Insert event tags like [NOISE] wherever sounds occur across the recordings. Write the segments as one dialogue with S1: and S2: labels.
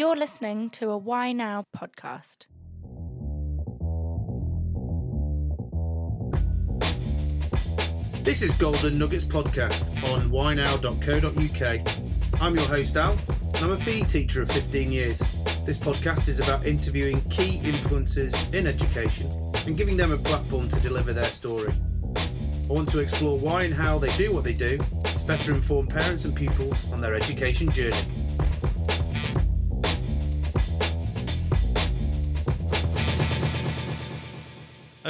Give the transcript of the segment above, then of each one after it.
S1: You're listening to a Why Now podcast.
S2: This is Golden Nuggets podcast on whynow.co.uk. I'm your host Al, and I'm a PE teacher of 15 years. This podcast is about interviewing key influencers in education and giving them a platform to deliver their story. I want to explore why and how they do what they do to better inform parents and pupils on their education journey.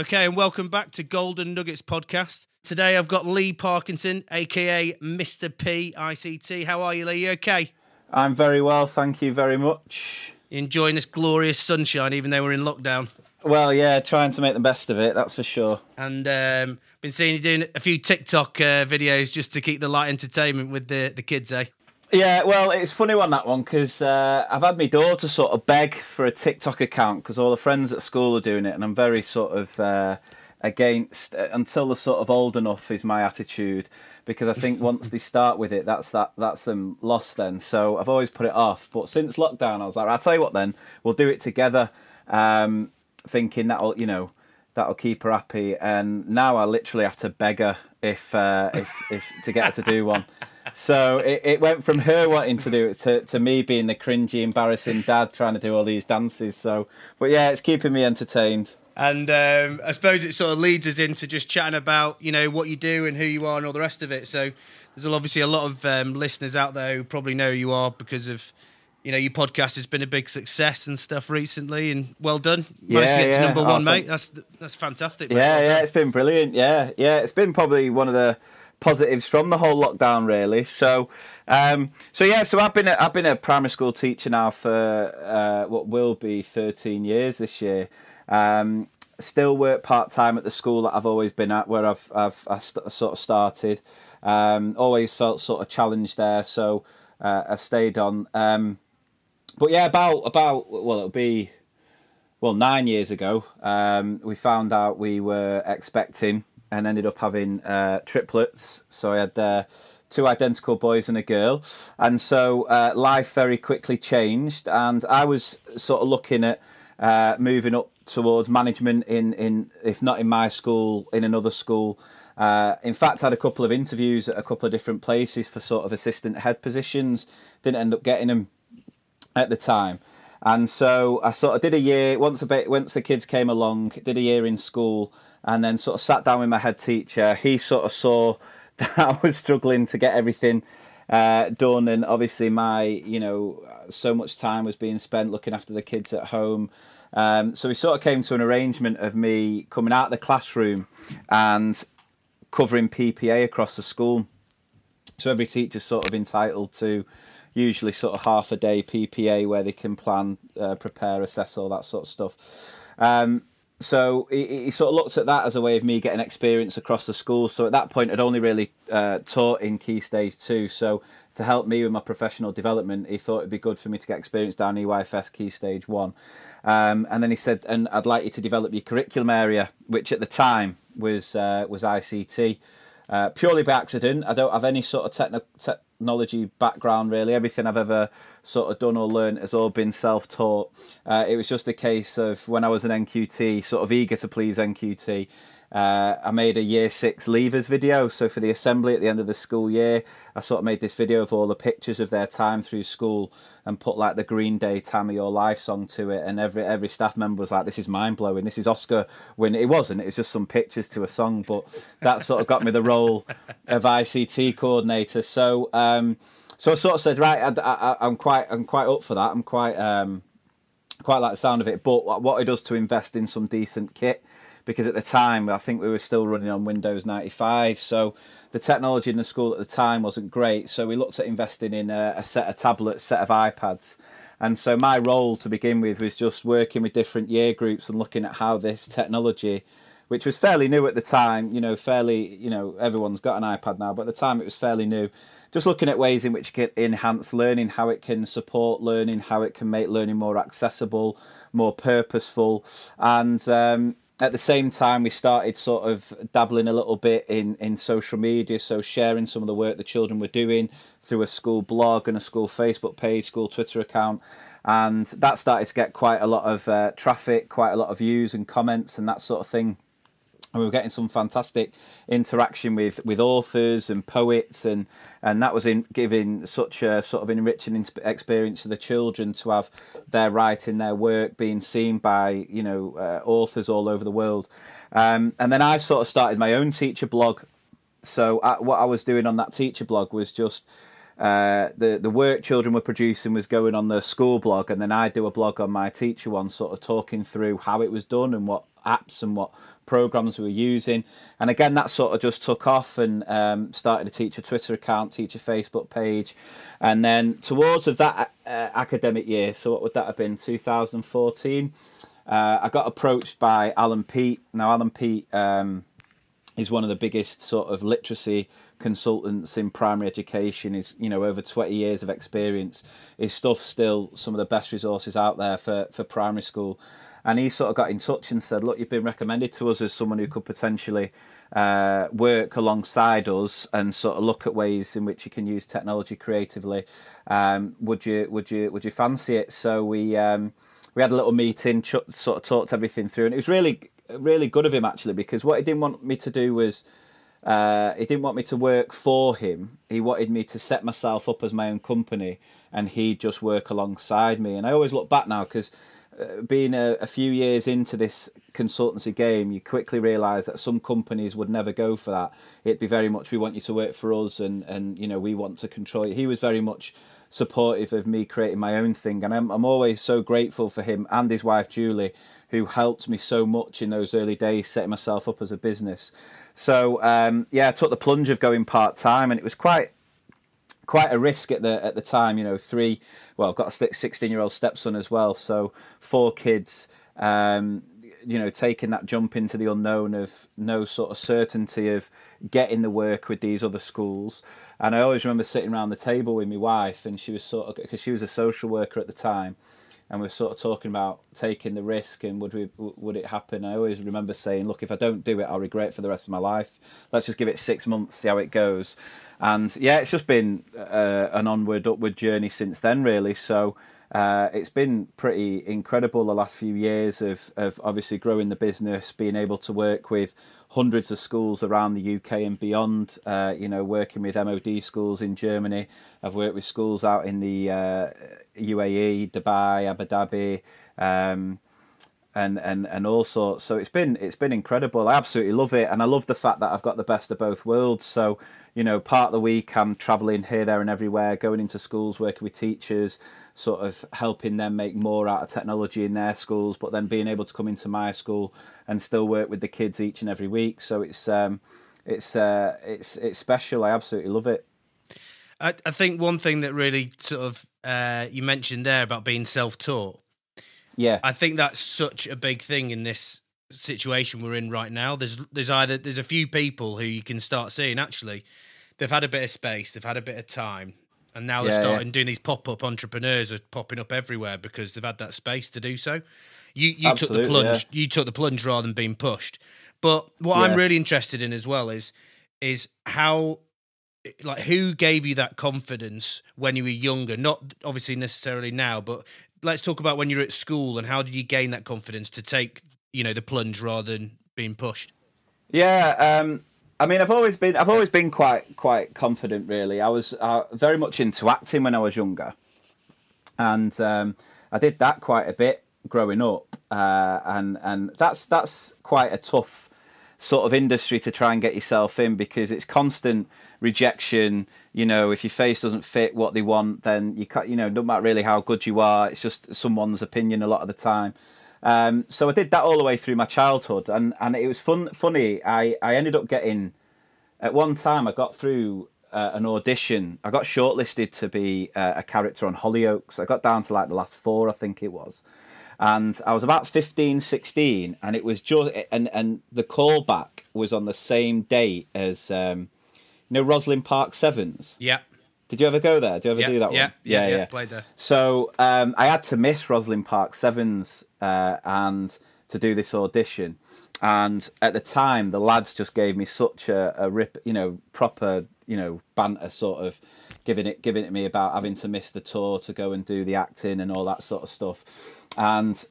S2: Okay, and welcome back to Golden Nuggets podcast. Today I've got Lee Parkinson, aka Mr. P ICT. How are you, Lee? You okay?
S3: I'm very well, thank you very much.
S2: Enjoying this glorious sunshine, even though we're in lockdown.
S3: Well, yeah, trying to make the best of it, that's for sure.
S2: And um, been seeing you doing a few TikTok uh, videos just to keep the light entertainment with the, the kids, eh?
S3: Yeah, well, it's funny on that one because uh, I've had my daughter sort of beg for a TikTok account because all the friends at school are doing it, and I'm very sort of uh, against uh, until they're sort of old enough is my attitude because I think [LAUGHS] once they start with it, that's that that's them lost then. So I've always put it off. But since lockdown, I was like, I'll tell you what, then we'll do it together, um, thinking that'll you know that'll keep her happy. And now I literally have to beg her if uh, if if to get her to do one. [LAUGHS] So it, it went from her wanting to do it to, to me being the cringy, embarrassing dad trying to do all these dances. So, but yeah, it's keeping me entertained.
S2: And um, I suppose it sort of leads us into just chatting about you know what you do and who you are and all the rest of it. So there's obviously a lot of um, listeners out there who probably know who you are because of you know your podcast has been a big success and stuff recently. And well done,
S3: Yeah,
S2: managed to get to
S3: yeah.
S2: number
S3: Oh,
S2: one, mate. That's that's fantastic. mate.
S3: Yeah,
S2: Well
S3: yeah,
S2: done.
S3: it's been brilliant. Yeah, yeah, it's been probably one of the positives from the whole lockdown, really. So, um, so yeah, so I've been a, I've been a primary school teacher now for uh, what will be thirteen years this year. Um, still work part time at the school that I've always been at, where I've I've I st- sort of started. Um, always felt sort of challenged there, so uh, I stayed on. Um, but yeah, about about well, it'll be well nine years ago. Um, we found out we were expecting and ended up having uh, triplets. So I had uh, two identical boys and a girl, and so uh, life very quickly changed. And I was sort of looking at uh, moving up towards management in in if not in my school, in another school. Uh, in fact, I had a couple of interviews at a couple of different places for sort of assistant head positions. Didn't end up getting them at the time. And so I sort of did a year once a bit once the kids came along, did a year in school, and then sort of sat down with my head teacher. He sort of saw [LAUGHS] that I was struggling to get everything uh, done, and obviously my you know so much time was being spent looking after the kids at home. Um, so we sort of came to an arrangement of me coming out of the classroom and covering PPA across the school. So every teacher's sort of entitled to usually sort of half a day PPA where they can plan, uh, prepare, assess all that sort of stuff. Um, so he, he sort of looked at that as a way of me getting experience across the school. So at that point, I'd only really uh, taught in Key Stage 2. So to help me with my professional development, he thought it'd be good for me to get experience down EYFS Key Stage 1. Um, and then he said, and I'd like you to develop your curriculum area, which at the time was uh, was ICT. Uh, purely by accident. I don't have any sort of techno- technology background really. Everything I've ever sort of done or learned has all been self-taught. Uh, it was just a case of when I was an NQT, sort of eager to please NQT. Uh, I made a year six leavers video. So for the assembly at the end of the school year, I sort of made this video of all the pictures of their time through school and put like the Green Day "Time of Your Life" song to it. And every every staff member was like, "This is mind blowing. This is Oscar win." It wasn't. It was just some pictures to a song, but that sort of got me the role of ICT coordinator. So um, so I sort of said, right, I, I'm quite I'm quite up for that. I'm quite um, quite like the sound of it. But what it does to invest in some decent kit because at the time I think we were still running on Windows 95, so the technology in the school at the time wasn't great. So we looked at investing in a, a set of tablets, set of iPads. And so my role to begin with was just working with different year groups and looking at how this technology, which was fairly new at the time, you know, fairly, you know, everyone's got an iPad now, but at the time it was fairly new. Just looking at ways in which it can enhance learning, how it can support learning, how it can make learning more accessible, more purposeful, and um, at the same time, we started sort of dabbling a little bit in, in social media, so sharing some of the work the children were doing through a school blog and a school Facebook page, school Twitter account. And that started to get quite a lot of uh, traffic, quite a lot of views and comments and that sort of thing and we were getting some fantastic interaction with, with authors and poets and and that was in giving such a sort of enriching experience to the children to have their writing their work being seen by you know uh, authors all over the world. Um, and then I sort of started my own teacher blog. So I, what I was doing on that teacher blog was just uh, the the work children were producing was going on the school blog, and then I do a blog on my teacher one, sort of talking through how it was done and what apps and what programs we were using. And again, that sort of just took off and um, started a teacher Twitter account, teacher Facebook page, and then towards of that uh, academic year, so what would that have been? 2014. Uh, I got approached by Alan Peat. Now, Alan Peat um, is one of the biggest sort of literacy consultants in primary education is you know over 20 years of experience his stuff still some of the best resources out there for for primary school and he sort of got in touch and said look you've been recommended to us as someone who could potentially uh, work alongside us and sort of look at ways in which you can use technology creatively um, would you would you would you fancy it so we um, we had a little meeting ch- sort of talked everything through and it was really really good of him actually because what he didn't want me to do was uh, he didn't want me to work for him. He wanted me to set myself up as my own company, and he'd just work alongside me. And I always look back now because uh, being a, a, few years into this consultancy game, you quickly realise that some companies would never go for that. It'd be very much we want you to work for us, and and you know we want to control you. He was very much supportive of me creating my own thing, and I'm I'm always so grateful for him and his wife Julie, who helped me so much in those early days setting myself up as a business. So um, yeah, I took the plunge of going part time, and it was quite quite a risk at the at the time. You know, three. Well, I've got a sixteen year old stepson as well, so four kids. Um, you know, taking that jump into the unknown of no sort of certainty of getting the work with these other schools. And I always remember sitting around the table with my wife, and she was sort of because she was a social worker at the time, and we're sort of talking about taking the risk and would we would it happen i always remember saying look if i don't do it i'll regret it for the rest of my life let's just give it six months see how it goes and yeah it's just been uh, an onward upward journey since then really so uh, it's been pretty incredible the last few years of, of obviously growing the business being able to work with hundreds of schools around the UK and beyond. Uh, you know, working with MOD schools in Germany. I've worked with schools out in the uh, UAE, Dubai, Abu Dhabi. Um, and, and, and all sorts. So it's been it's been incredible. I absolutely love it, and I love the fact that I've got the best of both worlds. So you know, part of the week I'm traveling here, there, and everywhere, going into schools, working with teachers, sort of helping them make more out of technology in their schools, but then being able to come into my school and still work with the kids each and every week. So it's um, it's uh, it's it's special. I absolutely love it.
S2: I, I think one thing that really sort of uh, you mentioned there about being self-taught.
S3: Yeah,
S2: I think that's such a big thing in this situation we're in right now. There's there's either there's a few people who you can start seeing actually they've had a bit of space, they've had a bit of time, and now they're yeah, starting yeah. doing these pop up entrepreneurs are popping up everywhere because they've had that space to do so. You you took the plunge. Yeah. You took the plunge rather than being pushed. But what I'm really interested in as well is is how like who gave you that confidence when you were younger? Not obviously necessarily now, but let's talk about when you're at school and how did you gain that confidence to take you know the plunge rather than being pushed.
S3: Yeah, um, I mean, I've always been I've always been quite quite confident. Really, I was uh, very much into acting when I was younger, and um, I did that quite a bit growing up, uh, and and that's that's quite a tough sort of industry to try and get yourself in because it's constant rejection. You know, if your face doesn't fit what they want, then you can't. You know, no matter really how good you are, it's just someone's opinion a lot of the time. Um, so I did that all the way through my childhood, and, and it was fun. Funny, I, I ended up getting at one time I got through uh, an audition. I got shortlisted to be uh, a character on Hollyoaks. I got down to like the last four, I think it was, and I was about 15, 16, and it was just and and the callback was on the same date as um, you know Rosslyn Park Sevens.
S2: Yeah.
S3: Did you ever go there? Did you ever
S2: yeah,
S3: do that
S2: yeah,
S3: one?
S2: Yeah, yeah, yeah. Played there.
S3: So um, I had to miss Rosslyn Park Sevens uh, and to do this audition, And at the time, the lads just gave me such a, a rip, you know, proper, you know, banter sort of giving it giving it me about having to miss the tour to go and do the acting and all that sort of stuff. And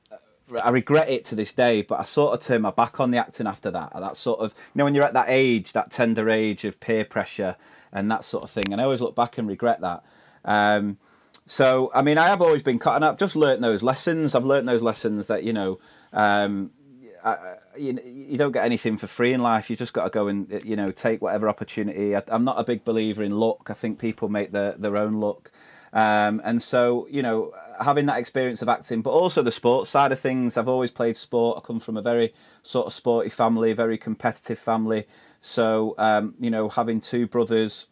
S3: I regret it to this day, but I sort of turned my back on the acting after that. That sort of, you know, when you're at that age, that tender age of peer pressure and that sort of thing. And I always look back and regret that. Um, so, I mean, I have always been cut, and I've just learnt those lessons. I've learnt those lessons that, you know, um, I, you, you don't get anything for free in life. You just got to go and, you know, take whatever opportunity. I, am not a big believer in luck. I think people make their, their own luck. Um, and so, you know, having that experience of acting, but also the sports side of things. I've always played sport. I come from a very sort of sporty family, very competitive family. So, um, you know, having two brothers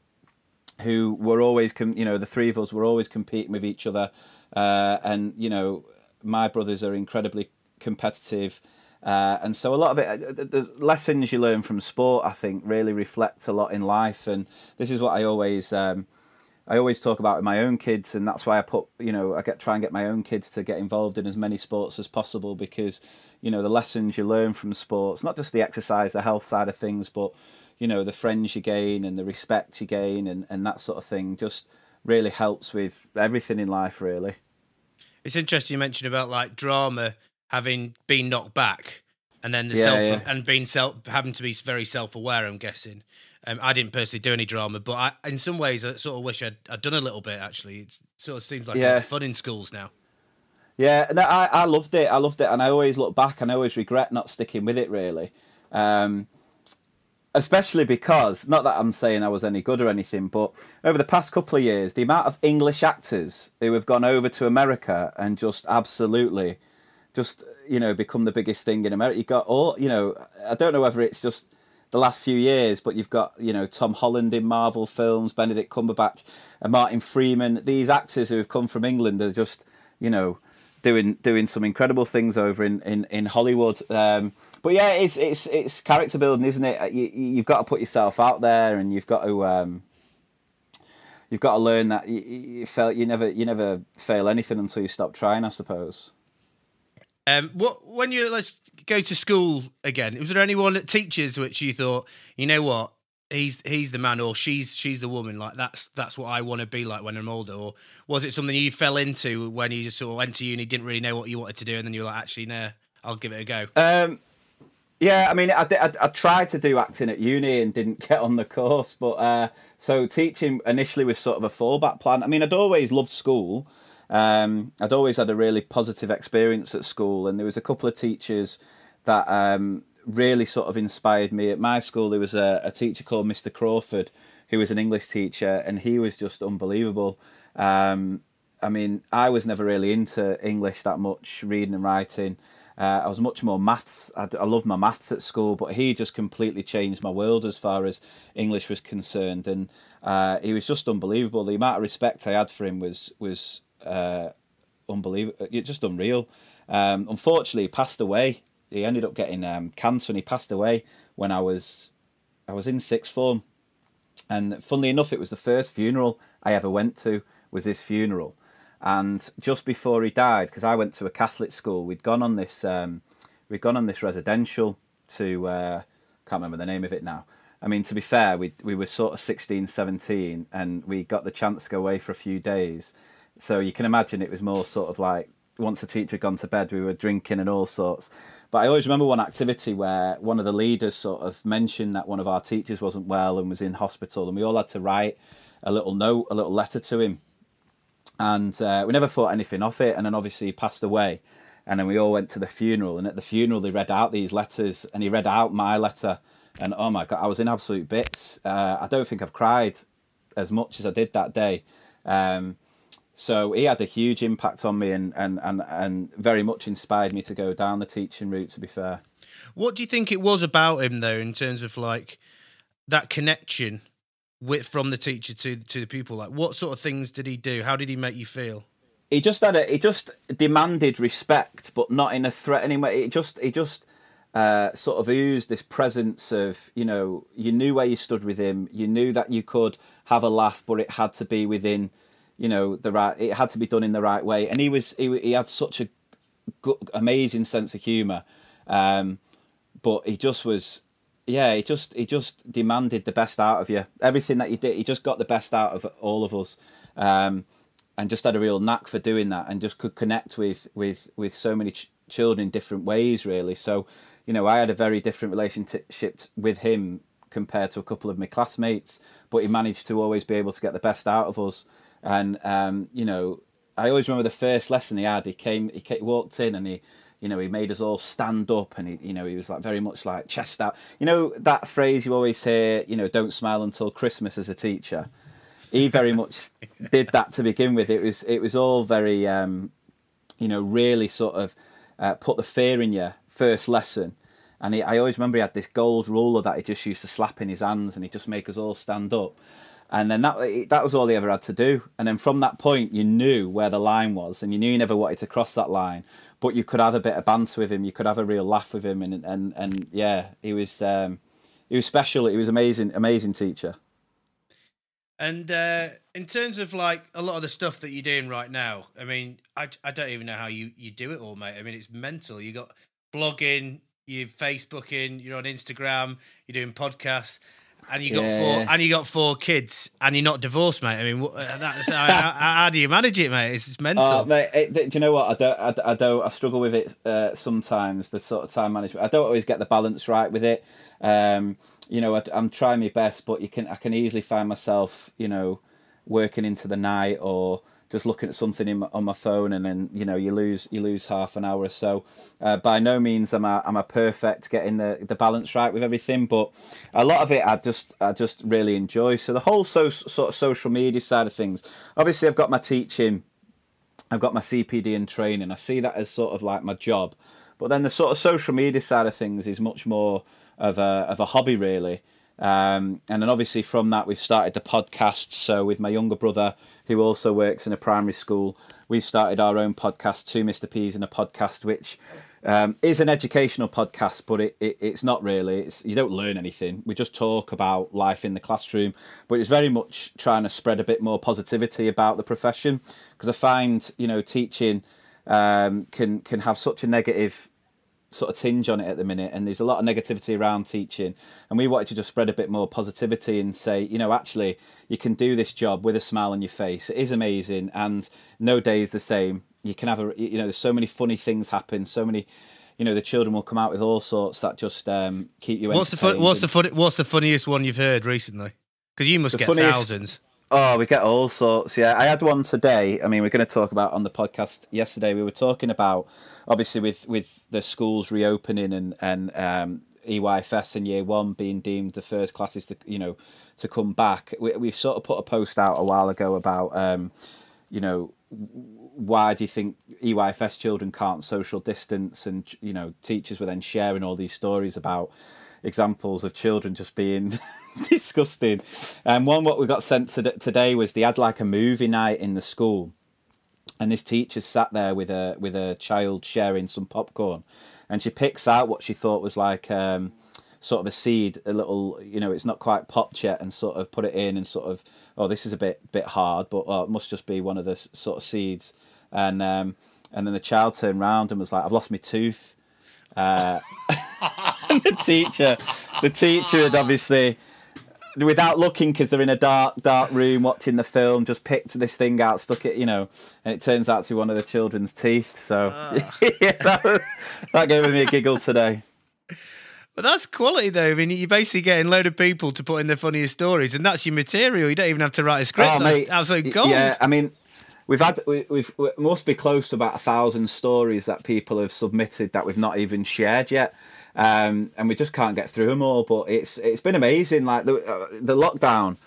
S3: who were always, com- you know, the three of us were always competing with each other. Uh, and, you know, my brothers are incredibly competitive. Uh, and so a lot of it, uh, the lessons you learn from sport, I think, really reflect a lot in life. And this is what I always um, I always talk about with my own kids, and that's why I put you know I get try and get my own kids to get involved in as many sports as possible because you know the lessons you learn from sports, not just the exercise, the health side of things, but you know the friends you gain and the respect you gain and and that sort of thing just really helps with everything in life really.
S2: It's interesting you mentioned about like drama having been knocked back and then the
S3: Yeah,
S2: self
S3: yeah.
S2: and being self having to be very self aware. I'm guessing. Um, I didn't personally do any drama, but I, in some ways, I sort of wish I'd, I'd done a little bit. Actually, it sort of seems like
S3: Yeah.
S2: fun in schools now.
S3: Yeah, no, I, I loved it. I loved it, and I always look back and I always regret not sticking with it. Really, um, especially because not that I'm saying I was any good or anything, but over the past couple of years, the amount of English actors who have gone over to America and just absolutely, just you know, become the biggest thing in America. You got all, you know, I don't know whether it's just the last few years, but you've got you know Tom Holland in Marvel films, Benedict Cumberbatch, and Martin Freeman. These actors who have come from England are just you know doing doing some incredible things over in in, in Hollywood. Um, but yeah, it's it's it's character building, isn't it? You, you've got to put yourself out there, and you've got to. Um, You've got to learn that you, you. You never, you never fail anything until you stop trying. I suppose.
S2: Um, what when you let's go to school again? Was there anyone teachers which you thought, you know what, he's he's the man or she's she's the woman? Like that's that's what I want to be like when I'm older. Or was it something you fell into when you just sort of went to uni, didn't really know what you wanted to do, and then you were like, actually, no, I'll give it a go.
S3: Um, yeah, I mean, I, I, I tried to do acting at uni and didn't get on the course, but uh, so teaching initially was sort of a fallback plan. I mean, I'd always loved school. Um, I'd always had a really positive experience at school, and there was a couple of teachers that um, really sort of inspired me. At my school, there was a, a teacher called Mr. Crawford, who was an English teacher, and he was just unbelievable. Um, I mean, I was never really into English that much, reading and writing. Uh, I was much more maths. I, I loved my maths at school, but he just completely changed my world as far as English was concerned, and uh, he was just unbelievable. The amount of respect I had for him was was uh, unbelievable, just unreal. Um, unfortunately, he passed away. He ended up getting um, cancer, and he passed away when I was I was in sixth form. And funnily enough, it was the first funeral I ever went to. Was his funeral, and just before he died, because I went to a Catholic school, we'd gone on this um, we'd gone on this residential to uh, can't remember the name of it now. I mean, to be fair, we we were sort of 16, 17, and we got the chance to go away for a few days. So you can imagine it was more sort of like once the teacher had gone to bed, we were drinking and all sorts. But I always remember one activity where one of the leaders sort of mentioned that one of our teachers wasn't well and was in hospital, and we all had to write a little note, a little letter to him. And uh, we never thought anything of it. And then obviously he passed away. And then we all went to the funeral. And at the funeral, they read out these letters, and he read out my letter. And oh my God, I was in absolute bits. Uh, I don't think I've cried as much as I did that day. Um, so he had a huge impact on me and, and, and, and very much inspired me to go down the teaching route, to be fair.
S2: What do you think it was about him though, in terms of like that connection with from the teacher to to the pupil? Like, what sort of things did he do? How did he make you feel?
S3: he just had a he just demanded respect but not in a threatening way it just he just uh, sort of oozed this presence of you know you knew where you stood with him you knew that you could have a laugh but it had to be within you know the right it had to be done in the right way and he was he, he had such a good, amazing sense of humor um, but he just was yeah, he just he just demanded the best out of you. Everything that he did, he just got the best out of all of us, um, and just had a real knack for doing that, and just could connect with with with so many ch- children in different ways, really. So, you know, I had a very different relationship with him compared to a couple of my classmates, but he managed to always be able to get the best out of us. And um, you know, I always remember the first lesson he had. He came, he came, walked in, and he you know, he made us all stand up and he, you know, he was like very much like chest out. You know, that phrase you always hear, you know, don't smile until Christmas as a teacher. He very much [LAUGHS] did that to begin with. It was, it was all very, um, you know, really sort of uh, put the fear in you first lesson. And he, I always remember he had this gold ruler that he just used to slap in his hands and he just make us all stand up. And then that that was all he ever had to do. And then from that point, you knew where the line was, and you knew you never wanted to cross that line but you could have a bit of banter with him. You could have a real laugh with him, and and and yeah, he was um, he was special. He was amazing, amazing teacher.
S2: And uh, in terms of like a lot of the stuff that you're doing right now, I mean, I, I don't even know how you, you do it all, mate. I mean, it's mental. You got blogging, you're Facebooking, you're on Instagram, you're doing podcasts and you got yeah. four, and you got four kids, and you're not divorced, mate. I mean, uh, that's how, [LAUGHS] how, how, do you manage it, mate? It's, it's mental, uh,
S3: mate. It, do you know what? I don't, I, I, don't, I struggle with it uh, sometimes. The sort of time management, I don't always get the balance right with it. Um, you know, I, I'm trying my best, but you can, I can easily find myself, you know, working into the night or just looking at something in, on my phone and then you know you lose you lose half an hour or so. Uh, by no means am I am I perfect getting the the balance right with everything, but a lot of it I just I just really enjoy. So the whole so, sort of social media side of things. Obviously, I've got my teaching, I've got my CPD and training. I see that as sort of like my job, but then the sort of social media side of things is much more of a of a hobby really. Um, and then obviously from that we've started the podcast. So with my younger brother, who also works in a primary school, we've started our own podcast, Two Mr. P's in a podcast, which um, is an educational podcast, but it, it, it's not really. It's you don't learn anything. We just talk about life in the classroom, but it's very much trying to spread a bit more positivity about the profession because I find you know teaching um, can can have such a negative sort of tinge on it at the minute and there's a lot of negativity around teaching and we wanted to just spread a bit more positivity and say you know actually you can do this job with a smile on your face. It is amazing and no day is the same. You can have a you know there's so many funny things happen so many you know the children will come out with all sorts that just um, keep you
S2: what's the fun, what's the fun, what's the funniest one you've heard recently? Because you must get funniest, thousands
S3: Oh, we get all sorts. Yeah, I had one today. I mean, we're going to talk about on the podcast yesterday. We were talking about obviously with with the schools reopening and and um, EYFS in year one being deemed the first classes to you know to come back. We we sort of put a post out a while ago about um, you know why do you think EYFS children can't social distance and you know teachers were then sharing all these stories about examples of children just being [LAUGHS] disgusting. And um, one what we got sent to today was they had like a movie night in the school, and this teacher sat there with a with a child sharing some popcorn, and she picks out what she thought was like. Um, sort of a seed, a little, you know, it's not quite popped yet, and sort of put it in and sort of, oh, this is a bit bit hard, but oh, it must just be one of the sort of seeds. And um, and then the child turned round and was like, I've lost my tooth. Uh, [LAUGHS] the teacher, the teacher had obviously, without looking, because they're in a dark, dark room watching the film, just picked this thing out, stuck it, you know, and it turns out to be one of the children's teeth. So uh. [LAUGHS] yeah, that, that gave me a giggle today.
S2: But that's quality, though. I mean, you're basically getting a load of people to put in their funniest stories, and that's your material. You don't even have to write a script. Oh, that's mate, absolute gold.
S3: Yeah, I mean, We've had we, we've we must be close to about a thousand stories that people have submitted that we've not even shared yet, um, and we just can't get through them all. But it's it's been amazing. Like the uh, the lockdown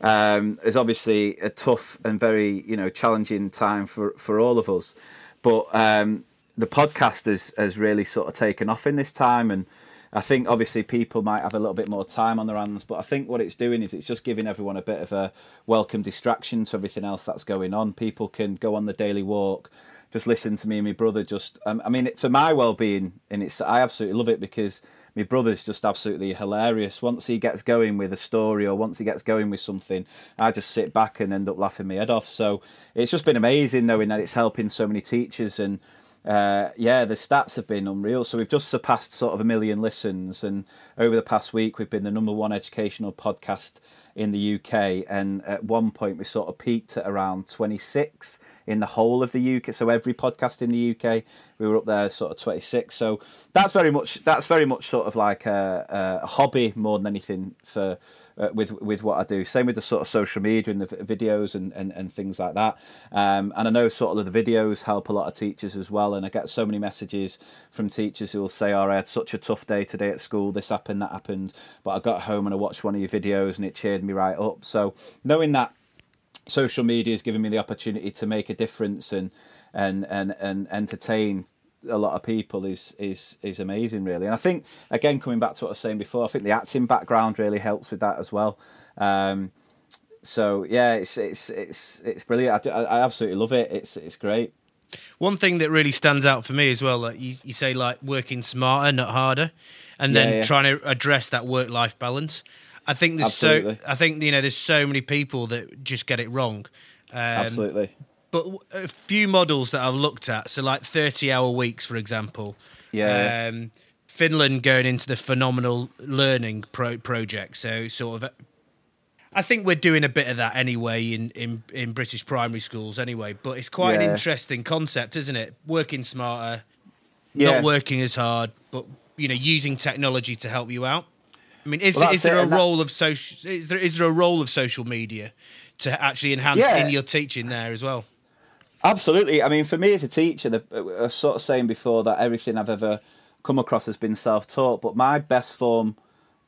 S3: um, is obviously a tough and very you know challenging time for for all of us, but um, the podcast has has really sort of taken off in this time and I think obviously people might have a little bit more time on their hands, but I think what it's doing is it's just giving everyone a bit of a welcome distraction to everything else that's going on. People can go on the daily walk, just listen to me and my brother. Just, um, I mean, for my well-being, and it's I absolutely love it because my brother's just absolutely hilarious. Once he gets going with a story or once he gets going with something, I just sit back and end up laughing my head off. So it's just been amazing knowing that it's helping so many teachers and uh, yeah, the stats have been unreal. So we've just surpassed sort of a million listens, and over the past week, we've been the number one educational podcast in the UK. And at one point, we sort of peaked at around 26 in the whole of the UK. So every podcast in the UK, we were up there sort of 26. So that's very much that's very much sort of like a, a hobby more than anything for uh, with with what I do. Same with the sort of social media and the videos and, and, and things like that. Um, and I know sort of the videos help a lot of teachers as well. And I get so many messages from teachers who will say, "Oh, I had such a tough day today at school. This happened, that happened, but I got home and I watched one of your videos and it cheered me right up." So knowing that social media has given me the opportunity to make a difference and and and and entertain a lot of people is is is amazing really. And i think again coming back to what i was saying before i think the acting background really helps with that as well. Um, so yeah it's it's it's it's brilliant. I, I absolutely love it. It's it's great.
S2: One thing that really stands out for me as well like you, you say like working smarter not harder and then yeah, yeah. trying to address that work life balance. I think there's absolutely. so i think you know there's so many people that just get it wrong.
S3: Um, absolutely
S2: but a few models that I've looked at, so like 30 hour weeks, for example.
S3: Yeah. Um,
S2: Finland going into the phenomenal learning pro- project. So, sort of, I think we're doing a bit of that anyway in, in, in British primary schools anyway. But it's quite yeah. an interesting concept, isn't it? Working smarter, yeah. not working as hard, but you know, using technology to help you out. I mean, is, well, is there a role that... of social? Is there is there a role of social media to actually enhance yeah. in your teaching there as well?
S3: Absolutely. I mean, for me as a teacher, the, I was sort of saying before that everything I've ever come across has been self-taught, but my best form,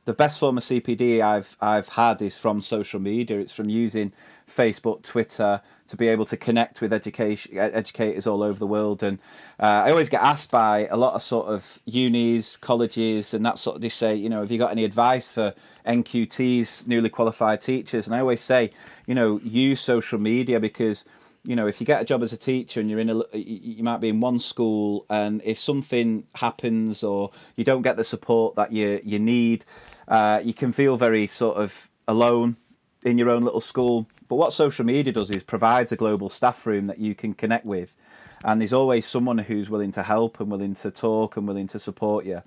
S3: the best form of CPD I've I've had is from social media. It's from using Facebook, Twitter to be able to connect with education educators all over the world. And uh, I always get asked by a lot of sort of unis, colleges, and that sort of. They say, you know, have you got any advice for NQTs, newly qualified teachers? And I always say, you know, use social media because you know, if you get a job as a teacher and you're in a, you might be in one school, and if something happens or you don't get the support that you you need, uh, you can feel very sort of alone in your own little school. But what social media does is provides a global staff room that you can connect with, and there's always someone who's willing to help and willing to talk and willing to support you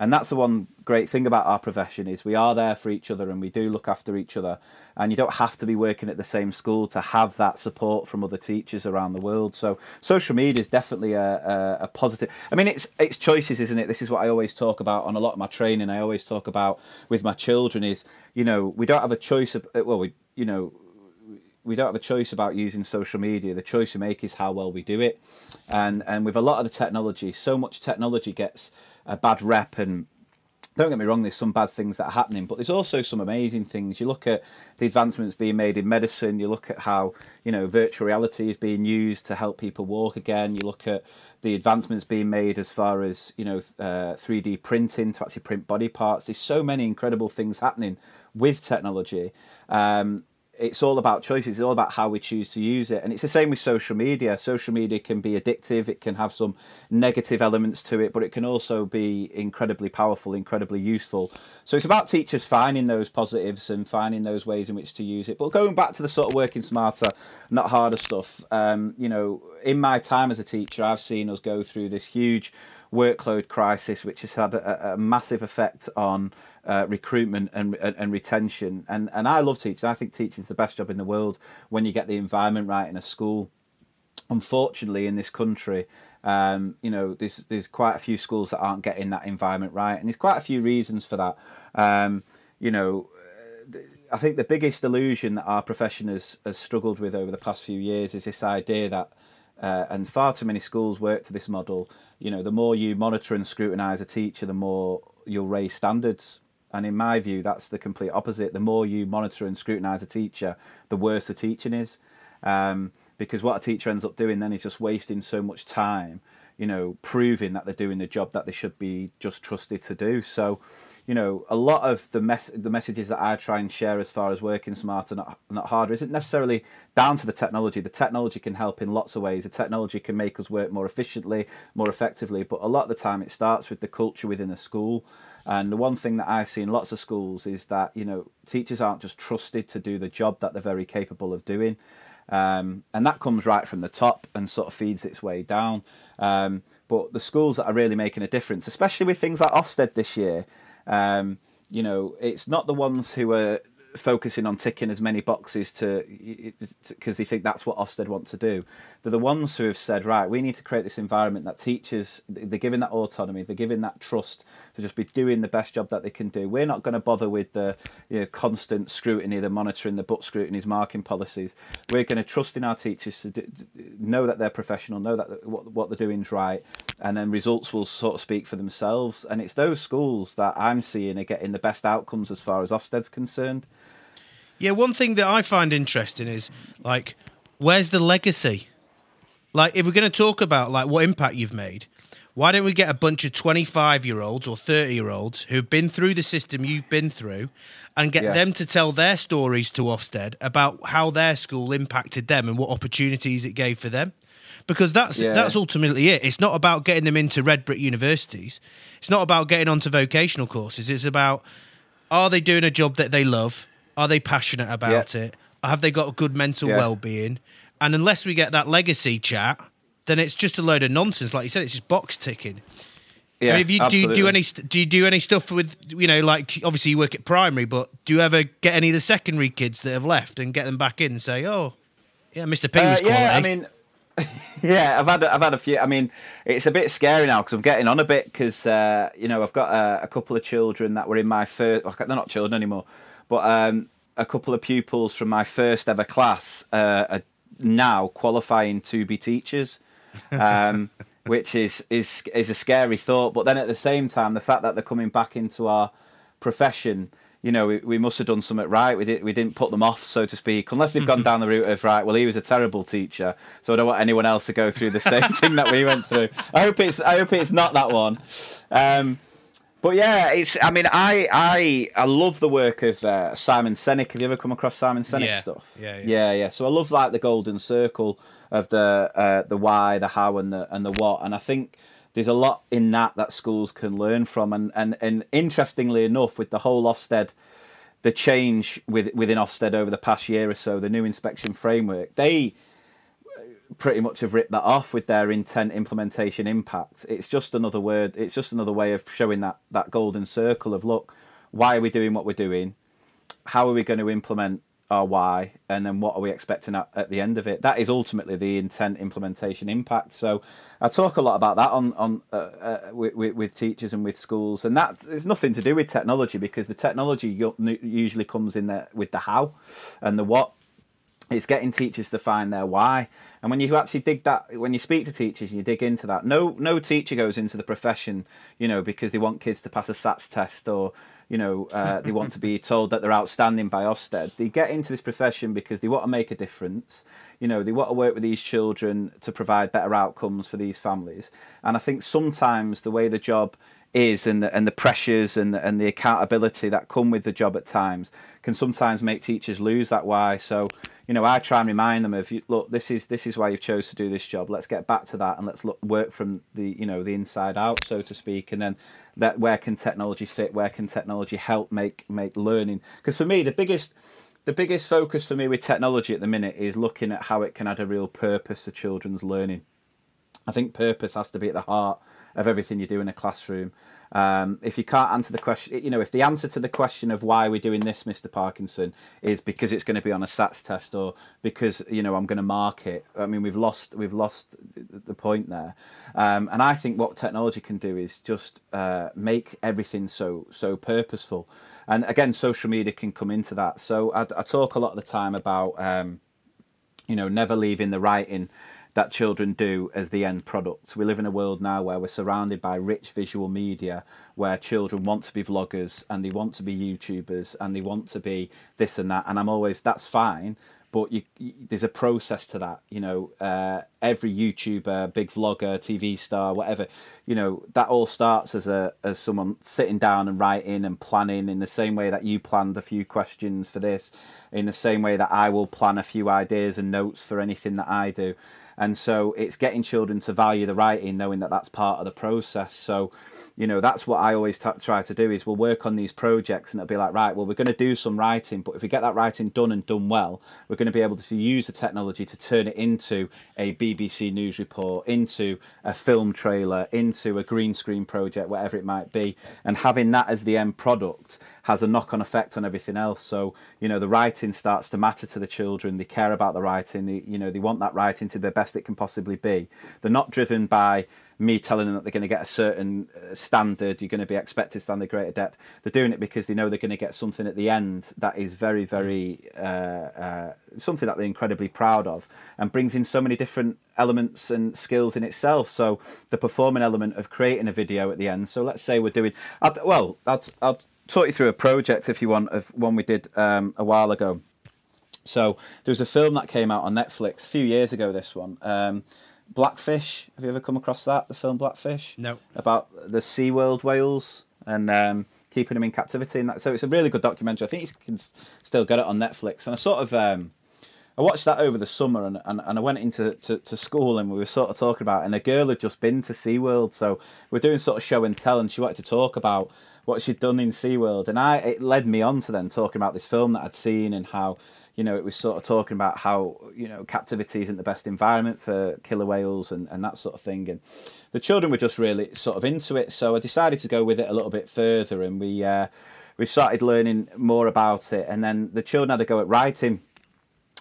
S3: and that's the one great thing about our profession is we are there for each other and we do look after each other. And you don't have to be working at the same school to have that support from other teachers around the world. So social media is definitely a, a, a positive i mean it's it's choices isn't it? This is what i always talk about on a lot of my training. I always talk about with my children is you know we don't have a choice of well we you know we don't have a choice about using social media. The choice we make is how well we do it, and and with a lot of the technology, so much technology gets a bad rep and don't get me wrong, there's some bad things that are happening, but there's also some amazing things. You look at the advancements being made in medicine, you look at how, you know, virtual reality is being used to help people walk again, you look at the advancements being made as far as, you know, uh, 3D printing to actually print body parts. There's so many incredible things happening with technology. Um, it's all about choices. It's all about how we choose to use it. And it's the same with social media. Social media can be addictive. It can have some negative elements to it, but it can also be incredibly powerful, incredibly useful. So it's about teachers finding those positives and finding those ways in which to use it. But going back to the sort of working smarter, not harder stuff, um, you know, in my time as a teacher, I've seen us go through this huge workload crisis, which has had a, a massive effect on uh, recruitment and, and, and retention. And and I love teaching. I think teaching is the best job in the world when you get the environment right in a school. Unfortunately, in this country, um, you know, there's there's quite a few schools that aren't getting that environment right, and there's quite a few reasons for that. Um, you know, I think the biggest illusion that our profession has, has struggled with over the past few years is this idea that, uh, and far too many schools work to this model. You know, the more you monitor and scrutinise a teacher, the more you'll raise standards and in my view, that's the complete opposite. The more you monitor and scrutinise a teacher, the worse the teaching is. Um, because what a teacher ends up doing then is just wasting so much time, you know, proving that they're doing the job that they should be just trusted to do. So, you know, a lot of the mess the messages that I try and share as far as working smarter, not not harder, isn't necessarily down to the technology. The technology can help in lots of ways. The technology can make us work more efficiently, more effectively. But a lot of the time, it starts with the culture within a school. And the one thing that I see in lots of schools is that you know teachers aren't just trusted to do the job that they're very capable of doing. Um, and that comes right from the top and sort of feeds its way down. Um, but the schools that are really making a difference, especially with things like Ofsted this year, um, you know, it's not the ones who are focusing on ticking as many boxes to because they think that's what Ofsted want to do. They're the ones who have said, right, we need to create this environment that teachers they're giving that autonomy, they're giving that trust to just be doing the best job that they can do. We're not going to bother with the you know, constant scrutiny, the monitoring, the book scrutinies, marking policies. We're going to trust in our teachers to, do, know that they're professional, know that what what they're doing is right, and then results will sort of speak for themselves. And it's those schools that I'm seeing are getting the best outcomes as far as Ofsted's concerned.
S2: Yeah, one thing that I find interesting is like, where's the legacy? Like, if we're going to talk about like what impact you've made, why don't we get a bunch of 25 year olds or 30 year olds who've been through the system you've been through and get yeah. them to tell their stories to Ofsted about how their school impacted them and what opportunities it gave for them? Because that's yeah. that's ultimately it. It's not about getting them into red brick universities. It's not about getting onto vocational courses. It's about are they doing a job that they love? Are they passionate about yeah. it? Have they got a good mental yeah. well-being? And unless we get that legacy chat, then it's just a load of nonsense. Like you said, it's just box ticking.
S3: Yeah, I
S2: mean, if you do, do any do you do any stuff with you know like obviously you work at primary, but do you ever get any of the secondary kids that have left and get them back in and say, oh, yeah, Mr. P was uh,
S3: yeah, I mean, [LAUGHS] yeah, I've had I've had a few. I mean, it's a bit scary now because I'm getting on a bit because uh, you know I've got a, a, couple of children that were in my first. They're not children anymore, but um, a couple of pupils from my first ever class uh, are now qualifying to be teachers, um, [LAUGHS] which is is is a scary thought. But then at the same time, the fact that they're coming back into our profession, you know, we, we must have done something right. We did we didn't put them off, so to speak, unless they've gone [LAUGHS] down the route of right. Well, he was a terrible teacher, so I don't want anyone else to go through the same [LAUGHS] thing that we went through. I hope it's I hope it's not that one. Um, but yeah, it's. I mean, I I I love the work of uh, Simon Sinek. Have you ever come across Simon Sinek
S2: yeah.
S3: stuff?
S2: Yeah, yeah,
S3: yeah, yeah. So I love like the golden circle of the uh, the why, the how, and the and the what. And I think there's a lot in that that schools can learn from. And and and interestingly enough, with the whole Ofsted, the change with, within Ofsted over the past year or so, the new inspection framework, they pretty much have ripped that off with their intent implementation impact. It's just another word. It's just another way of showing that that golden circle of look, why are we doing what we're doing? How are we going to implement our why? And then what are we expecting at, at the end of it? That is ultimately the intent implementation impact. So I talk a lot about that on on uh, uh, with, with teachers and with schools, and that is nothing to do with technology because the technology usually comes in there with the how and the what. It's getting teachers to find their why and when you actually dig that, when you speak to teachers you dig into that, no no teacher goes into the profession, you know, because they want kids to pass a SATs test or you know uh, they want to be [LAUGHS] told that they're outstanding by Ofsted. They get into this profession because they want to make a difference. You know, they want to work with these children to provide better outcomes for these families. And I think sometimes the way the job is and the and the pressures and the, and the accountability that come with the job at times can sometimes make teachers lose that why. So you know, I try and remind them of look, this is this is why you've chose to do this job. Let's get back to that and let's look, work from the you know the inside out, so to speak. And then that where can technology fit? Where can technology help make make learning? Because for me, the biggest the biggest focus for me with technology at the minute is looking at how it can add a real purpose to children's learning. I think purpose has to be at the heart of everything you do in a classroom. Um, if you can't answer the question, you know, if the answer to the question of why we're doing this, Mr. Parkinson, is because it's going to be on a SATs test or because you know I'm going to mark it. I mean, we've lost we've lost the point there. Um, and I think what technology can do is just uh, make everything so so purposeful. And again, social media can come into that. So I, I talk a lot of the time about um, you know never leaving the writing that children do as the end product. We live in a world now where we're surrounded by rich visual media where children want to be vloggers and they want to be YouTubers and they want to be this and that. And I'm always, that's fine, but you, you, there's a process to that, you know. Uh, every YouTuber, big vlogger, TV star, whatever, you know, that all starts as a as someone sitting down and writing and planning in the same way that you planned a few questions for this, in the same way that I will plan a few ideas and notes for anything that I do. And so it's getting children to value the writing, knowing that that's part of the process. So, you know, that's what I always t- try to do is we'll work on these projects and it'll be like, right, well, we're going to do some writing, but if we get that writing done and done well, we're going to be able to use the technology to turn it into a BBC News report, into a film trailer, into a green screen project, whatever it might be. And having that as the end product has a knock on effect on everything else. So, you know, the writing starts to matter to the children. They care about the writing. They, you know, they want that writing to the best it can possibly be. They're not driven by me telling them that they're going to get a certain uh, standard, you're going to be expected standard greater depth. They're doing it because they know they're going to get something at the end that is very, very uh, uh, something that they're incredibly proud of, and brings in so many different elements and skills in itself. So the performing element of creating a video at the end. So let's say we're doing, I'll, well, I'll, I'll talk you through a project if you want of one we did um, a while ago. So there was a film that came out on Netflix a few years ago. This one, um, Blackfish. Have you ever come across that? The film Blackfish.
S2: No.
S3: About the SeaWorld whales and um, keeping them in captivity and that. So it's a really good documentary. I think you can still get it on Netflix. And I sort of. Um, I watched that over the summer and, and, and I went into to, to school and we were sort of talking about it and a girl had just been to SeaWorld so we're doing sort of show and tell and she wanted to talk about what she'd done in SeaWorld and I it led me on to then talking about this film that I'd seen and how you know, it was sort of talking about how, you know, captivity isn't the best environment for killer whales and, and that sort of thing. And the children were just really sort of into it. So I decided to go with it a little bit further and we, uh, we started learning more about it. And then the children had to go at writing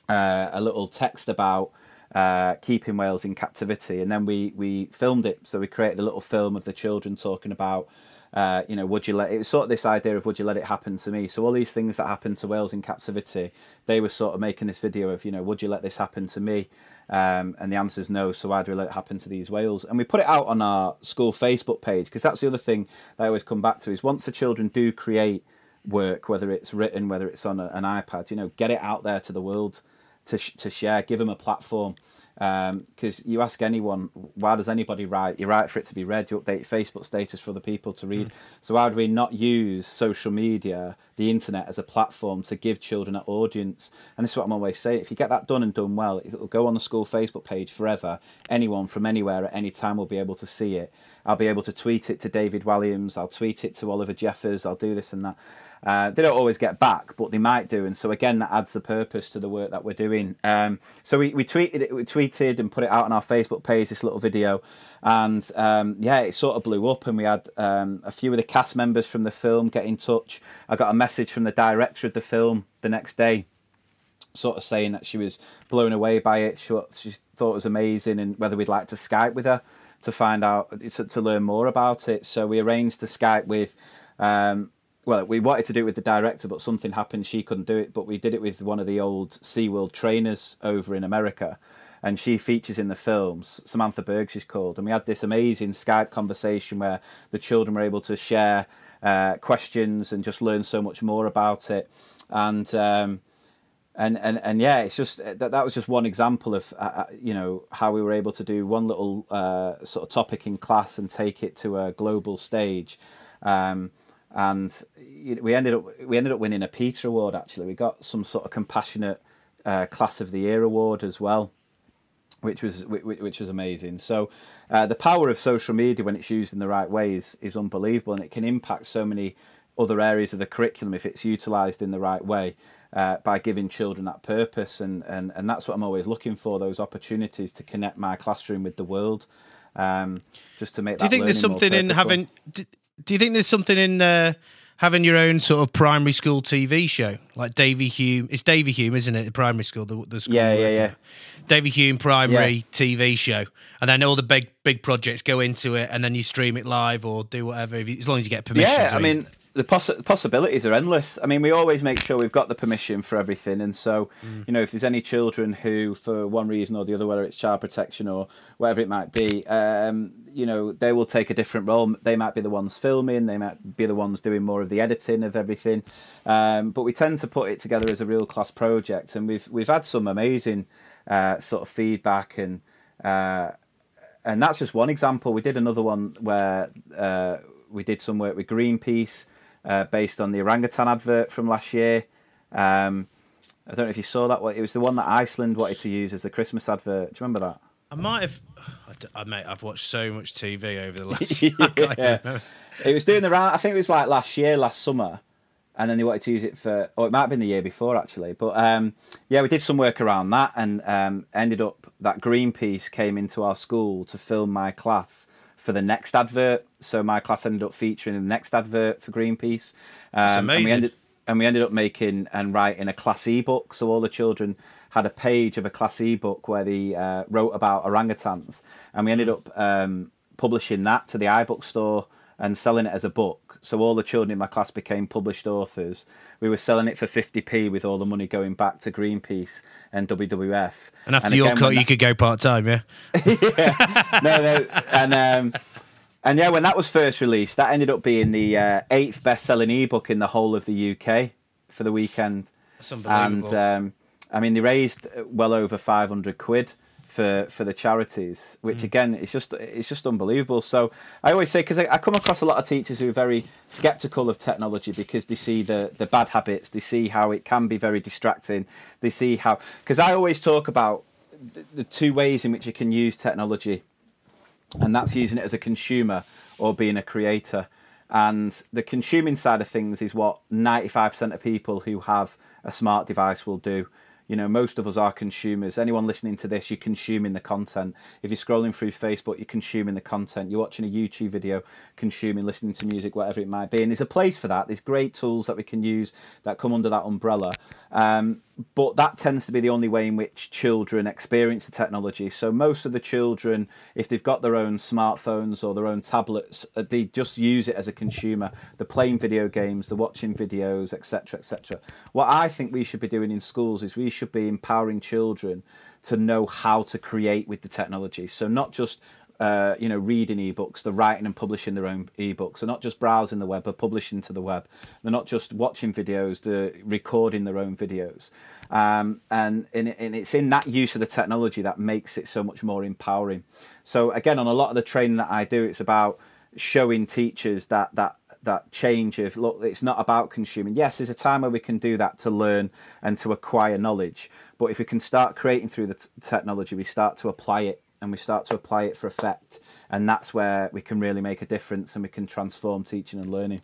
S3: uh, a little text about uh, keeping whales in captivity. And then we, we filmed it. So we created a little film of the children talking about uh, you know, would you let it was sort of this idea of would you let it happen to me? So all these things that happen to whales in captivity, they were sort of making this video of, you know, would you let this happen to me? Um, and the answer is no. So why do we let it happen to these whales? And we put it out on our school Facebook page because that's the other thing that I always come back to is once the children do create work, whether it's written, whether it's on a, an iPad, you know, get it out there to the world to sh- to share, give them a platform. Because um, you ask anyone, why does anybody write? You write for it to be read. You update Facebook status for other people to read. Mm. So why do we not use social media, the internet, as a platform to give children an audience? And this is what I'm always saying: if you get that done and done well, it'll go on the school Facebook page forever. Anyone from anywhere at any time will be able to see it. I'll be able to tweet it to David Walliams. I'll tweet it to Oliver Jeffers. I'll do this and that. Uh, they don't always get back, but they might do, and so again, that adds the purpose to the work that we're doing. Um, so we, we tweeted it, we tweeted and put it out on our Facebook page. This little video, and um, yeah, it sort of blew up, and we had um, a few of the cast members from the film get in touch. I got a message from the director of the film the next day sort of saying that she was blown away by it. She, she thought it was amazing, and whether we'd like to Skype with her to find out to, to learn more about it. So we arranged to Skype with um, well, we wanted to do it with the director, but something happened. She couldn't do it, but we did it with one of the old SeaWorld trainers over in America. And she features in the films. Samantha Berg, she's called. And we had this amazing Skype conversation where the children were able to share uh, questions and just learn so much more about it. And um, and and and yeah, it's just that that was just one example of uh, uh, you know how we were able to do one little uh, sort of topic in class and take it to a global stage. Um, and we ended up we ended up winning a PETA Award. Actually, we got some sort of compassionate uh, class of the year award as well, which was which was amazing. So, uh, the power of social media when it's used in the right way is, is unbelievable, and it can impact so many other areas of the curriculum if it's utilised in the right way. Uh, by giving children that purpose, and, and, and that's what I'm always looking for those opportunities to connect my classroom with the world, um, just to make.
S2: Do you think there's something in having? do you think there's something in uh, having your own sort of primary school TV show like Davyhulme? It's Davyhulme, isn't it? The primary school, the, the school.
S3: Yeah, yeah, yeah.
S2: Davyhulme primary yeah. TV show, and then all the big big projects go into it, and then you stream it live or do whatever, as long as you get permission.
S3: Yeah, I mean, the poss- possibilities are endless. I mean, we always make sure we've got the permission for everything, and so mm. you know, if there's any children who, for one reason or the other, whether it's child protection or whatever it might be, um, you know, they will take a different role. They might be the ones filming, they might be the ones doing more of the editing of everything, um, but we tend to put it together as a real class project, and we've we've had some amazing uh, sort of feedback and Uh, and that's just one example. We did another one where uh, we did some work with Greenpeace uh, based on the orangutan advert from last year. Um, I don't know if you saw that. It was the one that Iceland wanted to use as the Christmas advert. Do you remember that?
S2: I might have. I, d- I mate, I've watched so much TV over the [LAUGHS] last. yeah.
S3: It was doing the round. I think it was like last year, last summer, and then they wanted to use it for. Oh, it might have been the year before actually. But um, yeah, we did some work around that, and um, ended up that Greenpeace came into our school to film my class for the next advert. So my class ended up featuring in the next advert for Greenpeace.
S2: Um, amazing.
S3: And we ended, and we ended up making and writing a class ebook. So all the children had a page of a class ebook where they uh, wrote about orangutans, and we ended up um, publishing that to the iBook store and selling it as a book. So all the children in my class became published authors. We were selling it for 50p with all the money going back to Greenpeace and WWF.
S2: And after and your cut, you could go part time, yeah? [LAUGHS]
S3: yeah. No, no. And, um, and yeah, when that was first released, that ended up being the uh, eighth best selling ebook in the whole of the UK for the weekend.
S2: That's unbelievable.
S3: And um, I mean, they raised well over 500 quid for for the charities, which mm. again, it's just it's just unbelievable. So I always say because I, I, come across a lot of teachers who are very skeptical of technology because they see the the bad habits, they see how it can be very distracting, they see how because I always talk about the, the two ways in which you can use technology, and that's using it as a consumer or being a creator. And the consuming side of things is what 95% of people who have a smart device will do you know, most of us are consumers. Anyone listening to this, you're consuming the content. If you're scrolling through Facebook, you're consuming the content. You're watching a YouTube video, consuming, listening to music, whatever it might be. And there's a place for that. There's great tools that we can use that come under that umbrella. Um, but that tends to be the only way in which children experience the technology. So most of the children, if they've got their own smartphones or their own tablets, uh, they just use it as a consumer. They're playing video games, they're watching videos, etc., etc. What I think we should be doing in schools is we should be empowering children to know how to create with the technology. So not just uh, you know, reading ebooks, they're writing and publishing their own ebooks. They're not just browsing the web, but publishing to the web. They're not just watching videos, they're recording their own videos. Um, and, and, and it's in that use of the technology that makes it so much more empowering. So again, on a lot of the training that I do, it's about showing teachers that that that change of look it's not about consuming yes there's a time where we can do that to learn and to acquire knowledge but if we can start creating through the t- technology we start to apply it and we start to apply it for effect and that's where we can really make a difference and we can transform teaching and learning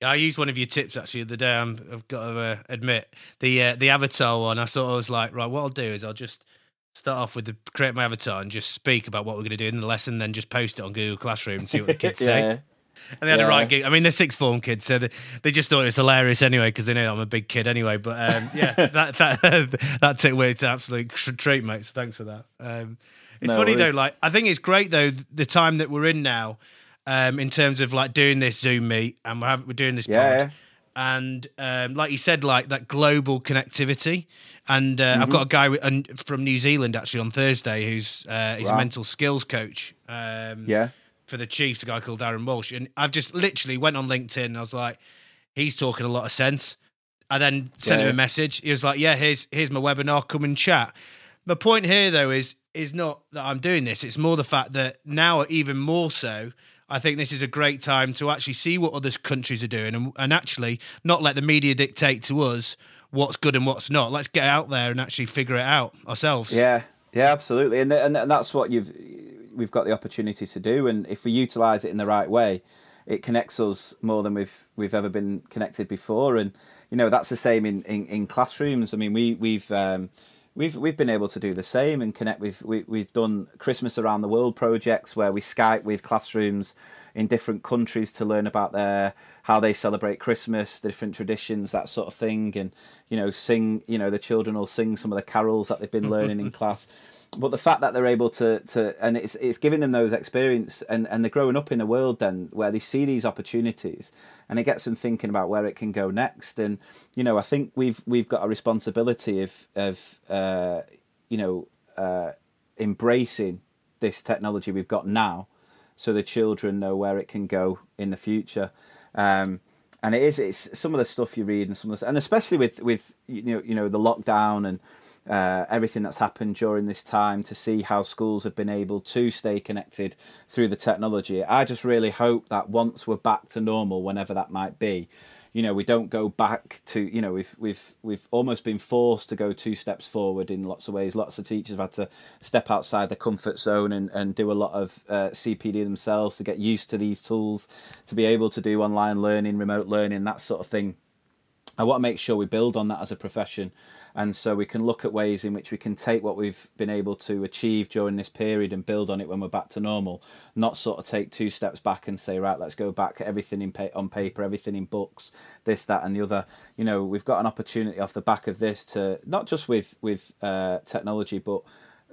S2: yeah, I used one of your tips actually the day. i have got to uh, admit the uh, the avatar one. I thought I was like, right, what I'll do is I'll just start off with the create my avatar and just speak about what we're going to do in the lesson, then just post it on Google Classroom and see what the kids [LAUGHS] yeah. say. And they had yeah. a right gig. I mean, they're sixth form kids, so they, they just thought it was hilarious anyway because they know I'm a big kid anyway. But um, [LAUGHS] yeah, that that [LAUGHS] that tip away to absolute treat, mate. So thanks for that. Um, it's no, funny though. Like I think it's great though the time that we're in now, um, in terms of like doing this Zoom meet and we're, having, we're doing this yeah. pod. And um, like you said, like that global connectivity. And uh, mm-hmm. I've got a guy from New Zealand actually on Thursday who's uh, he's right. a mental skills coach. Um,
S3: yeah.
S2: For the Chiefs, a guy called Darren Walsh, and I've just literally went on LinkedIn. and I was like, he's talking a lot of sense. I then sent yeah. him a message. He was like, "Yeah, here's here's my webinar. Come and chat." My point here, though, is is not that I'm doing this. It's more the fact that now, even more so, I think this is a great time to actually see what other countries are doing and, and actually not let the media dictate to us what's good and what's not. Let's get out there and actually figure it out ourselves.
S3: Yeah, yeah, absolutely, and and, and that's what you've we've got the opportunity to do. And if we utilize it in the right way, it connects us more than we've we've ever been connected before. And you know that's the same in in, in classrooms. I mean, we we've um, we've we've been able to do the same and connect with we, we've done Christmas around the world projects where we Skype with classrooms in different countries to learn about their how they celebrate Christmas, the different traditions, that sort of thing, and you know, sing. You know, the children will sing some of the carols that they've been [LAUGHS] learning in class. But the fact that they're able to to and it's it's giving them those experience and and they're growing up in a world then where they see these opportunities and it gets them thinking about where it can go next. And you know, I think we've we've got a responsibility of of uh, you know uh, embracing this technology we've got now so the children know where it can go in the future. Um, and it is it's some of the stuff you read and some of the, and especially with with you know you know the lockdown and uh, everything that's happened during this time to see how schools have been able to stay connected through the technology. I just really hope that once we're back to normal, whenever that might be, you know, we don't go back to, you know, we've we've we've almost been forced to go two steps forward in lots of ways. Lots of teachers have had to step outside the comfort zone and, and do a lot of uh, CPD themselves to get used to these tools, to be able to do online learning, remote learning, that sort of thing. I want to make sure we build on that as a profession and so we can look at ways in which we can take what we've been able to achieve during this period and build on it when we're back to normal. Not sort of take two steps back and say right let's go back everything in pa- on paper everything in books this that and the other. You know we've got an opportunity off the back of this to not just with with uh, technology but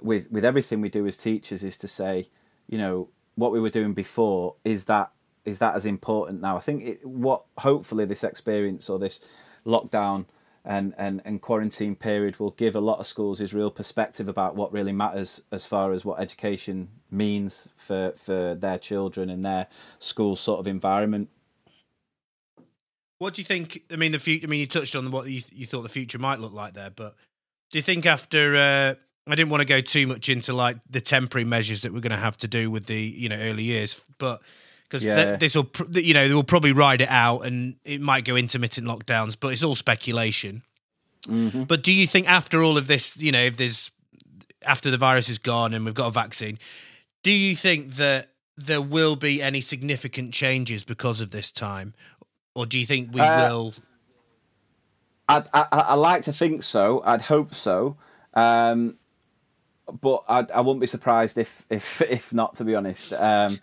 S3: with with everything we do as teachers is to say you know what we were doing before is that is that as important now? I think it, what hopefully this experience or this lockdown and, and, and quarantine period will give a lot of schools his real perspective about what really matters as far as what education means for, for their children and their school sort of environment.
S2: What do you think? I mean, the future. I mean, you touched on what you, you thought the future might look like there, but do you think after? Uh, I didn't want to go too much into like the temporary measures that we're going to have to do with the you know early years, but because yeah. th- this will you know they will probably ride it out and it might go intermittent lockdowns but it's all speculation. Mm-hmm. but do you think after all of this you know if there's after the virus is gone and we've got a vaccine do you think that there will be any significant changes because of this time? Or do you think we uh, will?
S3: I'd, I, I like to think so. I'd hope so. Um, but I'd, I wouldn't be surprised if if [LAUGHS] if not. To be honest, um,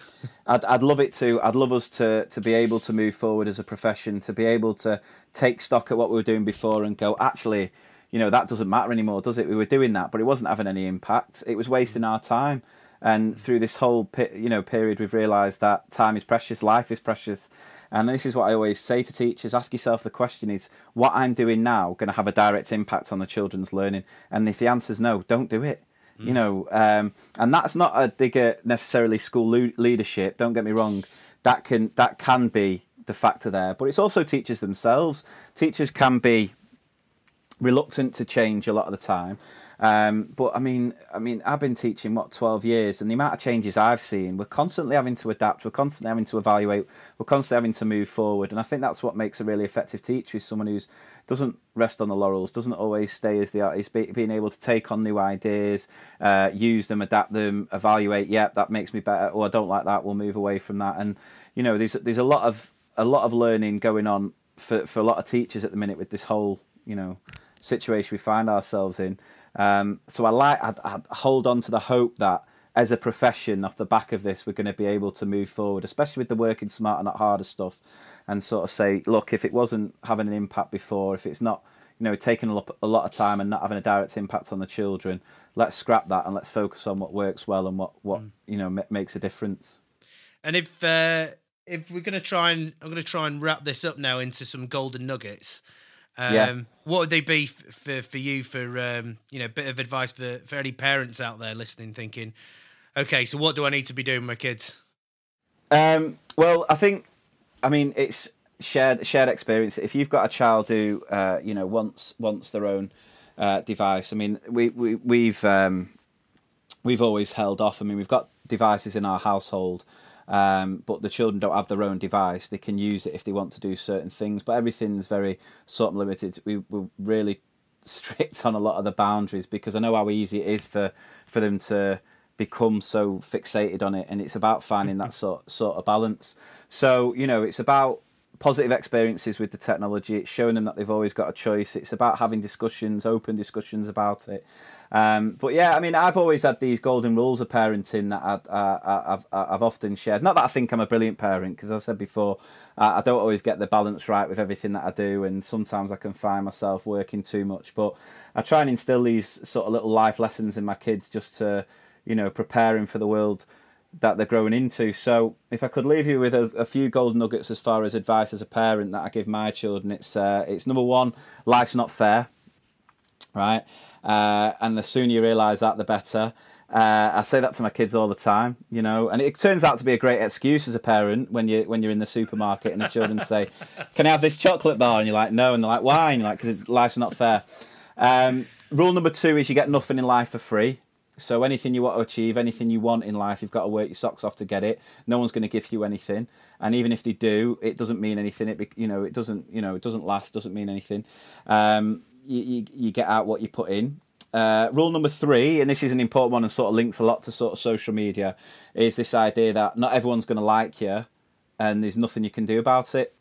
S3: I'd I'd love it to. I'd love us to to be able to move forward as a profession, to be able to take stock at what we were doing before and go, actually, you know, that doesn't matter anymore, does it? We were doing that, but it wasn't having any impact. It was wasting our time. And through this whole you know period, we've realised that time is precious, life is precious, and this is what I always say to teachers: ask yourself the question: Is what I'm doing now going to have a direct impact on the children's learning? And if the answer is no, don't do it you know, um, and that's not a dig at necessarily school leadership. Don't get me wrong. That can that can be the factor there, but it's also teachers themselves. Teachers can be reluctant to change a lot of the time. Um, but I mean, I mean, I've been teaching what twelve years, and the amount of changes I've seen, we're constantly having to adapt. We're constantly having to evaluate. We're constantly having to move forward, and I think that's what makes a really effective teacher is someone who's doesn't rest on the laurels, doesn't always stay as the art. Is being able to take on new ideas, uh, use them, adapt them, evaluate. Yep, that makes me better. Or I don't like that. We'll move away from that. And you know, there's there's a lot of a lot of learning going on for for a lot of teachers at the minute with this whole you know situation we find ourselves in. Um, so I like I'd, I'd hold on to the hope that as a profession, off the back of this, we're going to be able to move forward, especially with the working smart and not harder stuff, and sort of say, look, if it wasn't having an impact before, if it's not, you know, taking a lot, a lot of time and not having a direct impact on the children, let's scrap that and let's focus on what works well and what what mm. you know m- makes a difference.
S2: And if uh, if we're going to try and I'm going to try and wrap this up now into some golden nuggets. Um, yeah. What would they be f- for for you for um, you know a bit of advice for for any parents out there listening, thinking, okay, so what do I need to be doing with my kids?
S3: Um, well, I think, I mean, it's shared shared experience. If you've got a child who uh, you know wants wants their own uh, device, I mean, we we we've um, we've always held off. I mean, we've got devices in our household um, but the children don't have their own device. They can use it if they want to do certain things, but everything's very sort of limited. We, we're really [LAUGHS] strict on a lot of the boundaries because I know how easy it is for, for them to become so fixated on it, and it's about finding that [LAUGHS] sort sort of balance. So you know, it's about positive experiences with the technology. It's showing them that they've always got a choice. It's about having discussions, open discussions about it. Um, but yeah, I mean, I've always had these golden rules of parenting that I, have I've often shared. Not that I think I'm a brilliant parent, because I said before, I, don't always get the balance right with everything that I do, and sometimes I can find myself working too much. But I try and instill these sort of little life lessons in my kids just to, you know, prepare them for the world that they're growing into. So, if I could leave you with a, a, few golden nuggets as far as advice as a parent that I give my children, it's uh, it's number one, life's not fair. Right? Uh, and the sooner you realise that, the better. Uh, I say that to my kids all the time, you know, and it turns out to be a great excuse as a parent when you when you're in the supermarket and the children say, [LAUGHS] "Can I have this chocolate bar?" and you're like, "No," and they're like, "Why?" and you're like, "Because life's not fair." Um, rule number two is you get nothing in life for free. So anything you want to achieve, anything you want in life, you've got to work your socks off to get it. No one's going to give you anything, and even if they do, it doesn't mean anything. It you know it doesn't you know it doesn't last. Doesn't mean anything. Um, you, you, get out what you put in. Uh, rule number three, and this is an important one and sort of links a lot to sort of social media, is this idea that not everyone's going to like you, and there's nothing you can do about it.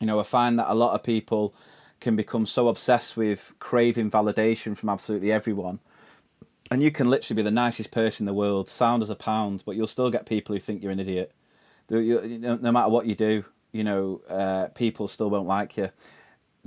S3: You know, I find that a lot of people can become so obsessed with craving validation from absolutely everyone. And you can literally be the nicest person in the world, sound as a pound, but you'll still get people who think you're an idiot. No matter what you do, you know, uh, people still won't like you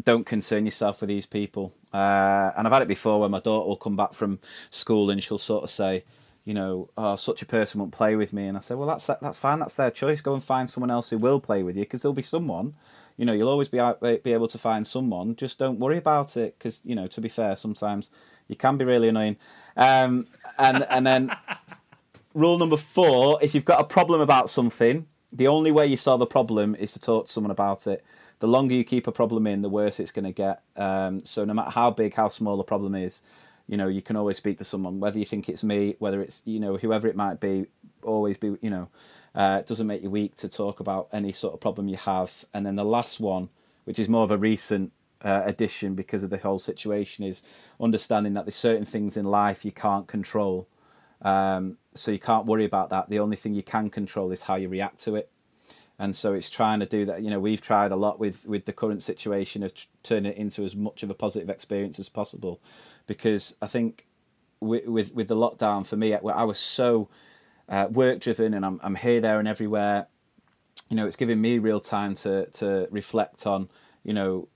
S3: don't concern yourself with these people. Uh, and I've had it before where my daughter will come back from school and she'll sort of say, you know, oh, such a person won't play with me. And I say, well, that's that's fine. That's their choice. Go and find someone else who will play with you because there'll be someone. You know, you'll always be be able to find someone. Just don't worry about it because you know, to be fair, sometimes you can be really annoying. Um, and and then [LAUGHS] rule number four: if you've got a problem about something, the only way you solve a problem is to talk to someone about it the longer you keep a problem in, the worse it's going to get. Um, so no matter how big, how small the problem is, you know, you can always speak to someone, whether you think it's me, whether it's, you know, whoever it might be, always be, you know, uh, it doesn't make you weak to talk about any sort of problem you have. And then the last one, which is more of a recent uh, addition because of the whole situation, is understanding that there's certain things in life you can't control. Um, so you can't worry about that. The only thing you can control is how you react to it and so it's trying to do that you know we've tried a lot with with the current situation of turning it into as much of a positive experience as possible. Because i think with with, with the lockdown for me i was so uh, work driven and I'm, I'm here there and everywhere. You know it's giving me real time to to reflect on you know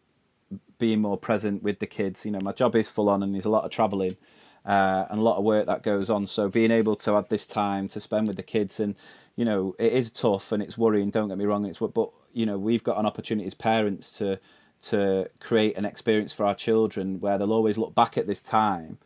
S3: being more present with the kids. You know my job is full on and there's a lot of traveling uh, and a lot of work that goes on. So being able to have this time to spend with the kids and you know, it is tough and it's worrying. Don't get me wrong. It's but you know, we've got an opportunity as parents to to create an experience for our children where they'll always look back at this time,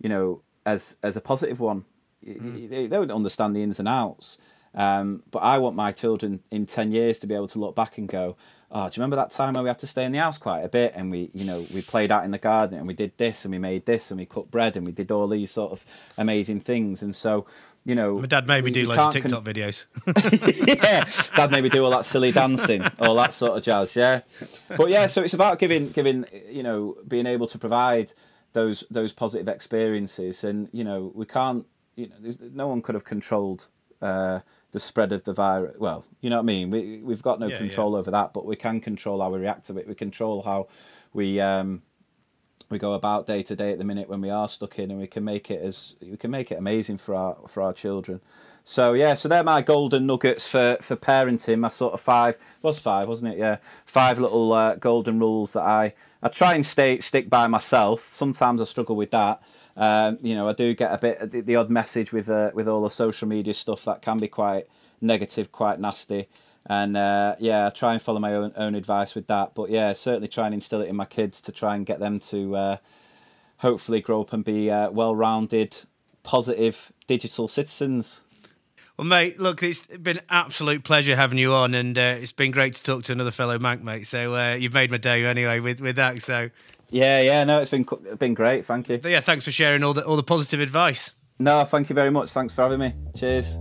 S3: you know, as as a positive one. Mm. They, they don't understand the ins and outs, um, but I want my children in ten years to be able to look back and go, oh, do you remember that time when we had to stay in the house quite a bit and we, you know, we played out in the garden and we did this and we made this and we cooked bread and we did all these sort of amazing things. And so, you know,
S2: my dad made me do loads of TikTok con- videos. [LAUGHS] [LAUGHS]
S3: yeah, dad made me do all that silly dancing, all that sort of jazz. Yeah, but yeah, so it's about giving, giving, you know, being able to provide those those positive experiences, and you know, we can't, you know, no one could have controlled. Uh, the spread of the virus. Well, you know what I mean. We we've got no yeah, control yeah. over that, but we can control how we react to it. We control how we um, we go about day to day at the minute when we are stuck in, and we can make it as we can make it amazing for our for our children. So yeah, so they're my golden nuggets for for parenting. My sort of five was five, wasn't it? Yeah, five little uh, golden rules that I I try and stay stick by myself. Sometimes I struggle with that. Um, you know, I do get a bit the, the odd message with uh, with all the social media stuff that can be quite negative, quite nasty. And uh, yeah, I try and follow my own own advice with that. But yeah, certainly try and instill it in my kids to try and get them to uh, hopefully grow up and be uh, well-rounded, positive digital citizens.
S2: Well, mate, look, it's been absolute pleasure having you on, and uh, it's been great to talk to another fellow Manc, mate. So uh, you've made my day anyway with, with that. So
S3: yeah, yeah, no, it's been been great. Thank you.
S2: yeah, thanks for sharing all the all the positive advice.
S3: No, thank you very much. Thanks for having me. Cheers.